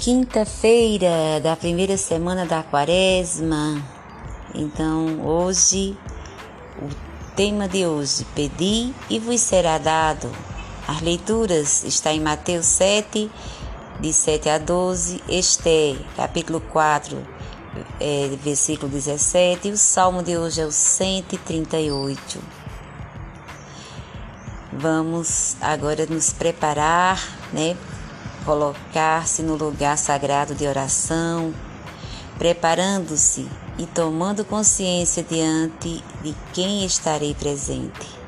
quinta-feira da primeira semana da quaresma. Então, hoje, o tema de hoje, pedi e vos será dado. As leituras está em Mateus 7, de 7 a 12, Esté, capítulo 4, é, versículo 17, e o salmo de hoje é o 138. Vamos agora nos preparar, né? Colocar-se no lugar sagrado de oração, preparando-se e tomando consciência diante de quem estarei presente.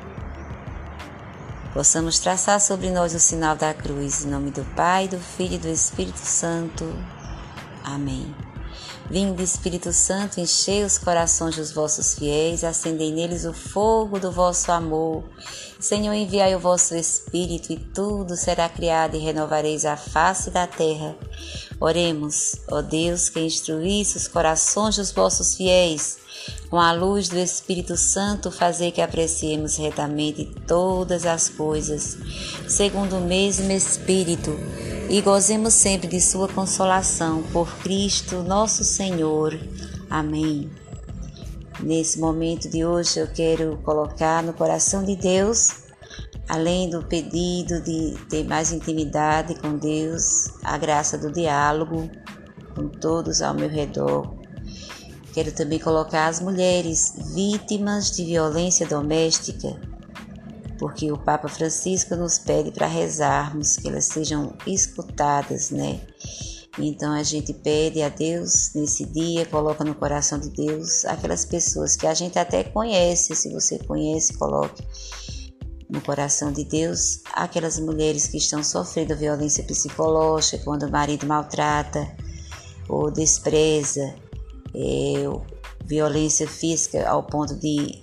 Possamos traçar sobre nós o sinal da cruz, em nome do Pai, do Filho e do Espírito Santo. Amém. Vinde, Espírito Santo, enchei os corações dos vossos fiéis, acendei neles o fogo do vosso amor. Senhor, enviai o vosso Espírito e tudo será criado e renovareis a face da terra. Oremos, ó Deus, que instruísse os corações dos vossos fiéis. Com a luz do Espírito Santo, fazer que apreciemos retamente todas as coisas, segundo o mesmo Espírito e gozemos sempre de Sua consolação por Cristo nosso Senhor. Amém. Nesse momento de hoje, eu quero colocar no coração de Deus, além do pedido de ter mais intimidade com Deus, a graça do diálogo com todos ao meu redor. Quero também colocar as mulheres vítimas de violência doméstica porque o Papa Francisco nos pede para rezarmos, que elas sejam escutadas, né? Então a gente pede a Deus nesse dia, coloca no coração de Deus aquelas pessoas que a gente até conhece, se você conhece, coloque no coração de Deus aquelas mulheres que estão sofrendo violência psicológica, quando o marido maltrata ou despreza, é, violência física ao ponto de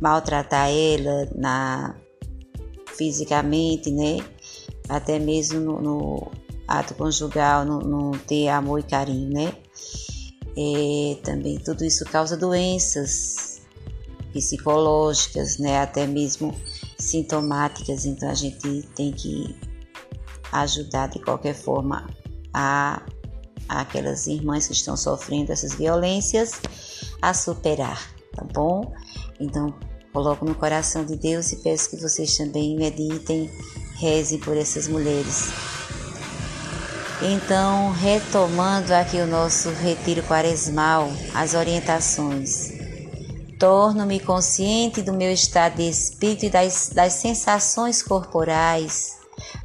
maltratar ela na fisicamente, né? Até mesmo no, no ato conjugal, não, não, ter amor e carinho, né? É, também tudo isso causa doenças psicológicas, né? Até mesmo sintomáticas. Então a gente tem que ajudar de qualquer forma a aquelas irmãs que estão sofrendo essas violências a superar, tá bom? Então Coloco no coração de Deus e peço que vocês também meditem, rezem por essas mulheres. Então, retomando aqui o nosso retiro quaresmal, as orientações. Torno-me consciente do meu estado de espírito e das, das sensações corporais.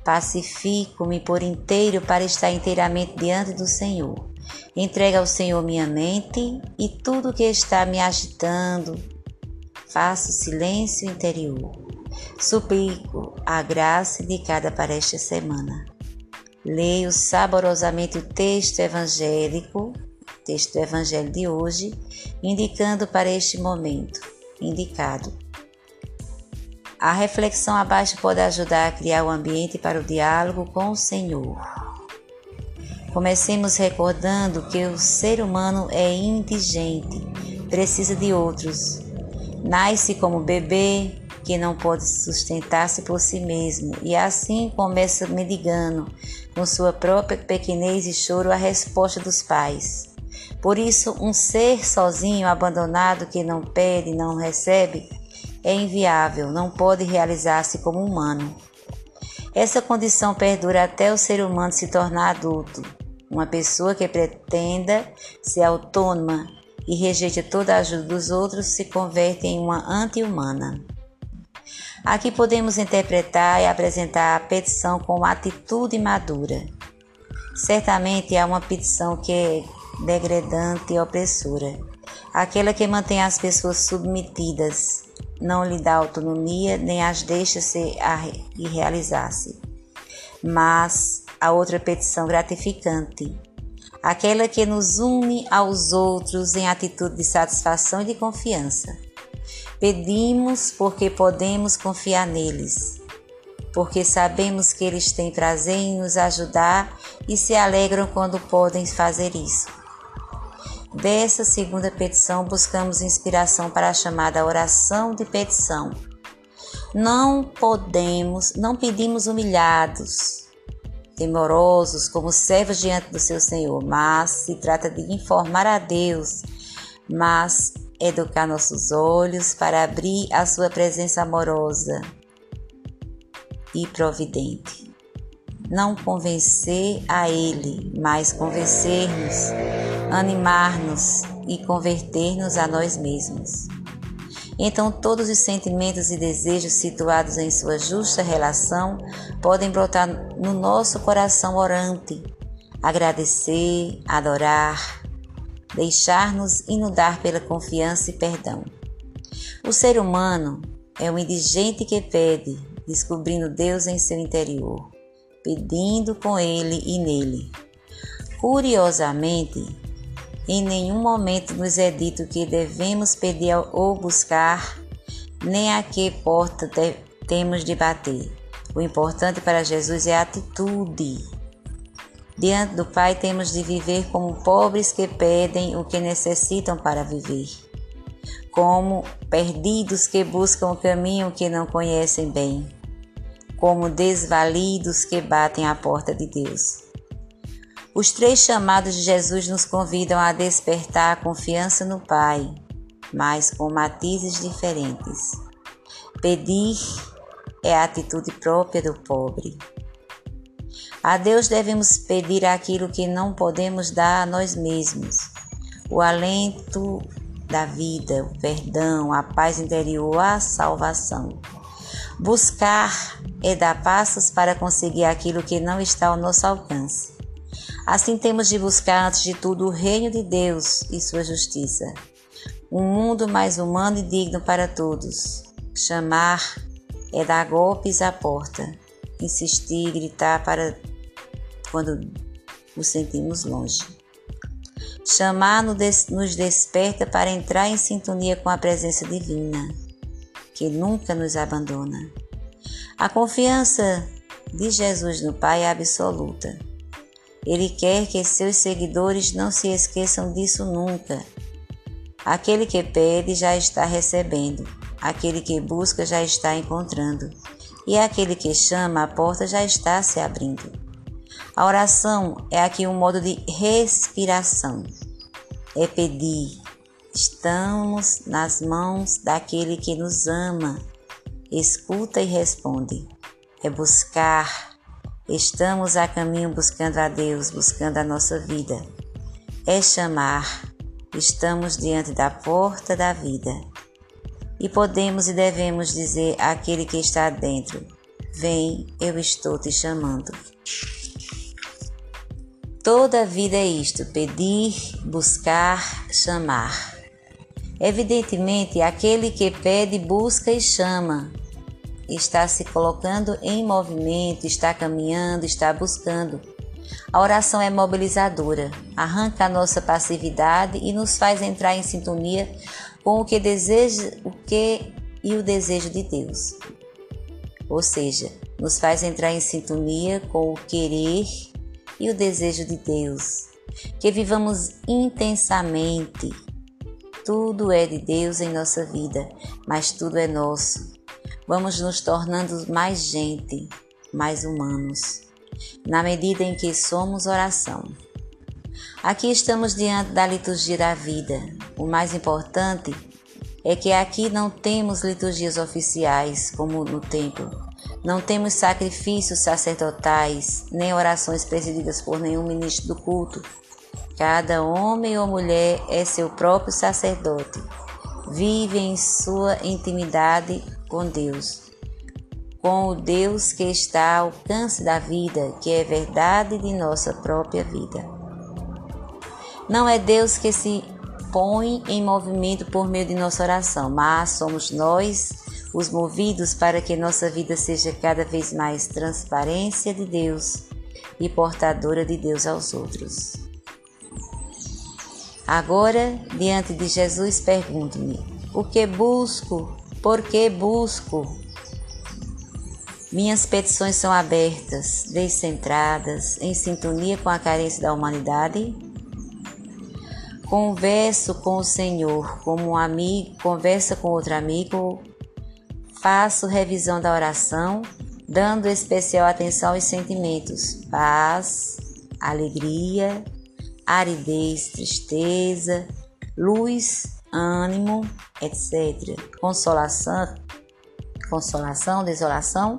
Pacifico-me por inteiro para estar inteiramente diante do Senhor. Entrega ao Senhor minha mente e tudo que está me agitando, Faço silêncio interior. Suplico a graça indicada para esta semana. Leio saborosamente o texto evangélico, texto do evangelho de hoje, indicando para este momento indicado. A reflexão abaixo pode ajudar a criar o um ambiente para o diálogo com o Senhor. Comecemos recordando que o ser humano é indigente, precisa de outros, Nasce como bebê que não pode sustentar-se por si mesmo e assim começa mendigando com sua própria pequenez e choro a resposta dos pais. Por isso, um ser sozinho, abandonado, que não pede, não recebe, é inviável, não pode realizar-se como humano. Essa condição perdura até o ser humano se tornar adulto, uma pessoa que pretenda ser autônoma e rejeita toda a ajuda dos outros, se converte em uma anti-humana. Aqui podemos interpretar e apresentar a petição com atitude madura. Certamente há uma petição que é degradante e opressora, aquela que mantém as pessoas submetidas, não lhe dá autonomia nem as deixa ser e realizar-se. Mas a outra petição gratificante, aquela que nos une aos outros em atitude de satisfação e de confiança. Pedimos porque podemos confiar neles, porque sabemos que eles têm prazer em nos ajudar e se alegram quando podem fazer isso. Dessa segunda petição, buscamos inspiração para a chamada oração de petição. Não podemos, não pedimos humilhados, temorosos como servos diante do seu Senhor, mas se trata de informar a Deus, mas educar nossos olhos para abrir a sua presença amorosa e providente. Não convencer a Ele, mas convencer-nos, animar-nos e converter-nos a nós mesmos. Então, todos os sentimentos e desejos situados em sua justa relação podem brotar no nosso coração orante, agradecer, adorar, deixar-nos inundar pela confiança e perdão. O ser humano é um indigente que pede, descobrindo Deus em seu interior, pedindo com ele e nele. Curiosamente, em nenhum momento nos é dito que devemos pedir ou buscar, nem a que porta temos de bater. O importante para Jesus é a atitude. Diante do Pai temos de viver como pobres que pedem o que necessitam para viver, como perdidos que buscam o caminho que não conhecem bem, como desvalidos que batem à porta de Deus. Os três chamados de Jesus nos convidam a despertar a confiança no Pai, mas com matizes diferentes. Pedir é a atitude própria do pobre. A Deus devemos pedir aquilo que não podemos dar a nós mesmos: o alento da vida, o perdão, a paz interior, a salvação. Buscar é dar passos para conseguir aquilo que não está ao nosso alcance. Assim temos de buscar, antes de tudo, o reino de Deus e sua justiça. Um mundo mais humano e digno para todos. Chamar é dar golpes à porta. Insistir, gritar para quando nos sentimos longe. Chamar nos desperta para entrar em sintonia com a presença divina, que nunca nos abandona. A confiança de Jesus no Pai é absoluta. Ele quer que seus seguidores não se esqueçam disso nunca. Aquele que pede já está recebendo, aquele que busca já está encontrando, e aquele que chama, a porta já está se abrindo. A oração é aqui um modo de respiração. É pedir. Estamos nas mãos daquele que nos ama, escuta e responde. É buscar Estamos a caminho buscando a Deus, buscando a nossa vida. É chamar. Estamos diante da porta da vida. E podemos e devemos dizer àquele que está dentro: Vem, eu estou te chamando. Toda a vida é isto: pedir, buscar, chamar. Evidentemente, aquele que pede, busca e chama está se colocando em movimento, está caminhando, está buscando. A oração é mobilizadora, arranca a nossa passividade e nos faz entrar em sintonia com o que deseja, o que e o desejo de Deus. Ou seja, nos faz entrar em sintonia com o querer e o desejo de Deus. Que vivamos intensamente. Tudo é de Deus em nossa vida, mas tudo é nosso vamos nos tornando mais gente, mais humanos, na medida em que somos oração. Aqui estamos diante da liturgia da vida. O mais importante é que aqui não temos liturgias oficiais, como no templo. Não temos sacrifícios sacerdotais, nem orações presididas por nenhum ministro do culto. Cada homem ou mulher é seu próprio sacerdote. Vive em sua intimidade com Deus, com o Deus que está ao alcance da vida, que é verdade de nossa própria vida. Não é Deus que se põe em movimento por meio de nossa oração, mas somos nós os movidos para que nossa vida seja cada vez mais transparência de Deus e portadora de Deus aos outros. Agora, diante de Jesus, pergunto-me: o que busco porque busco. Minhas petições são abertas, descentradas, em sintonia com a carência da humanidade. Converso com o Senhor como um amigo, conversa com outro amigo, faço revisão da oração dando especial atenção aos sentimentos: paz, alegria, aridez, tristeza, luz, ânimo, etc. Consolação, consolação, desolação.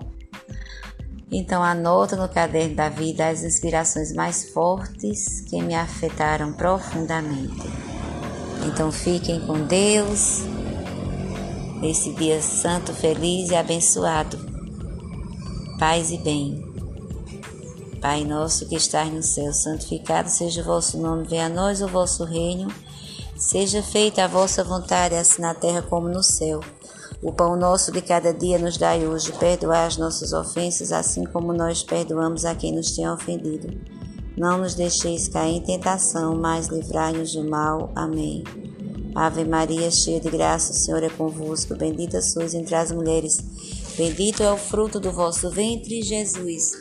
Então anota no caderno da vida as inspirações mais fortes que me afetaram profundamente. Então fiquem com Deus. Esse dia santo, feliz e abençoado. Paz e bem. Pai nosso que estás no céu, santificado seja o vosso nome, venha a nós o vosso reino. Seja feita a vossa vontade, assim na terra como no céu. O pão nosso de cada dia nos dai hoje, perdoai as nossas ofensas, assim como nós perdoamos a quem nos tem ofendido. Não nos deixeis cair em tentação, mas livrai-nos do mal. Amém. Ave Maria, cheia de graça, o Senhor é convosco. Bendita sois entre as mulheres. Bendito é o fruto do vosso ventre, Jesus.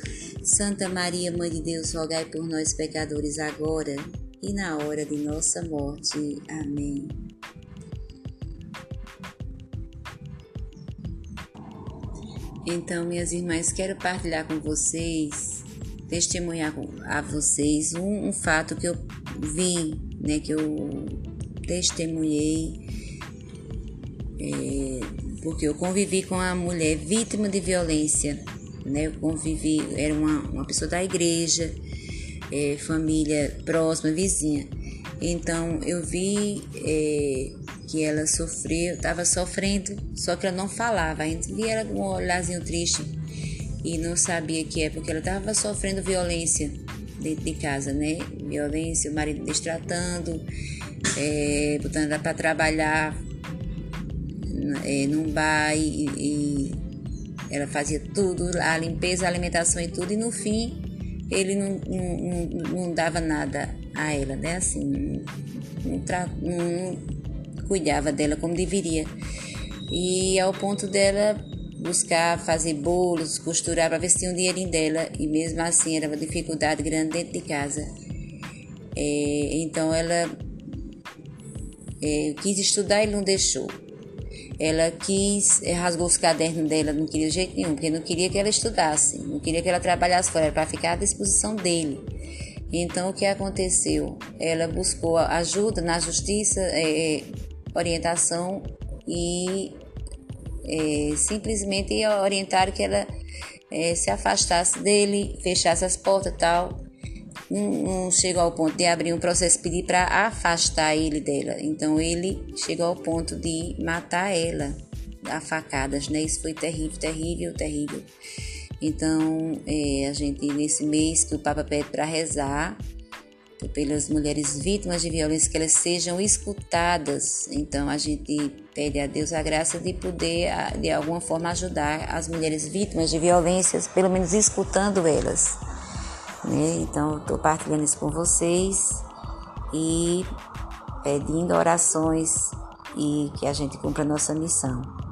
Santa Maria, Mãe de Deus, rogai por nós, pecadores, agora e na hora de nossa morte. Amém. Então, minhas irmãs, quero partilhar com vocês, testemunhar a vocês um, um fato que eu vi, né, que eu testemunhei, é, porque eu convivi com a mulher vítima de violência, né, eu convivi, era uma, uma pessoa da igreja, é, família próxima, vizinha. Então eu vi é, que ela sofreu, estava sofrendo, só que ela não falava. A gente via ela com um olharzinho triste e não sabia que é, porque ela estava sofrendo violência dentro de casa, né? Violência, o marido destratando, é, botando ela para trabalhar é, num bar e, e ela fazia tudo, a limpeza, a alimentação e tudo, e no fim ele não, não, não, dava nada a ela, né? Assim, não, não, cuidava dela como deveria. E ao ponto dela buscar fazer bolos, costurar para ver se tinha um dinheirinho dela, e mesmo assim era uma dificuldade grande dentro de casa. É, então ela é, quis estudar e não deixou. Ela quis, eh, rasgou os cadernos dela, não queria de jeito nenhum, porque não queria que ela estudasse, não queria que ela trabalhasse fora, era para ficar à disposição dele. Então, o que aconteceu? Ela buscou ajuda na justiça, é, orientação e é, simplesmente orientaram que ela é, se afastasse dele, fechasse as portas e tal não, chegou ao ponto de abrir um processo pedir para afastar ele dela. Então ele chegou ao ponto de matar ela a facadas, né? Isso foi terrível, terrível, terrível. Então é, a gente nesse mês que o Papa pede para rezar pelas mulheres vítimas de violência que elas sejam escutadas. Então a gente pede a Deus a graça de poder de alguma forma ajudar as mulheres vítimas de violências, pelo menos escutando elas. Né? Então, estou partilhando isso com vocês e pedindo orações e que a gente cumpra nossa missão.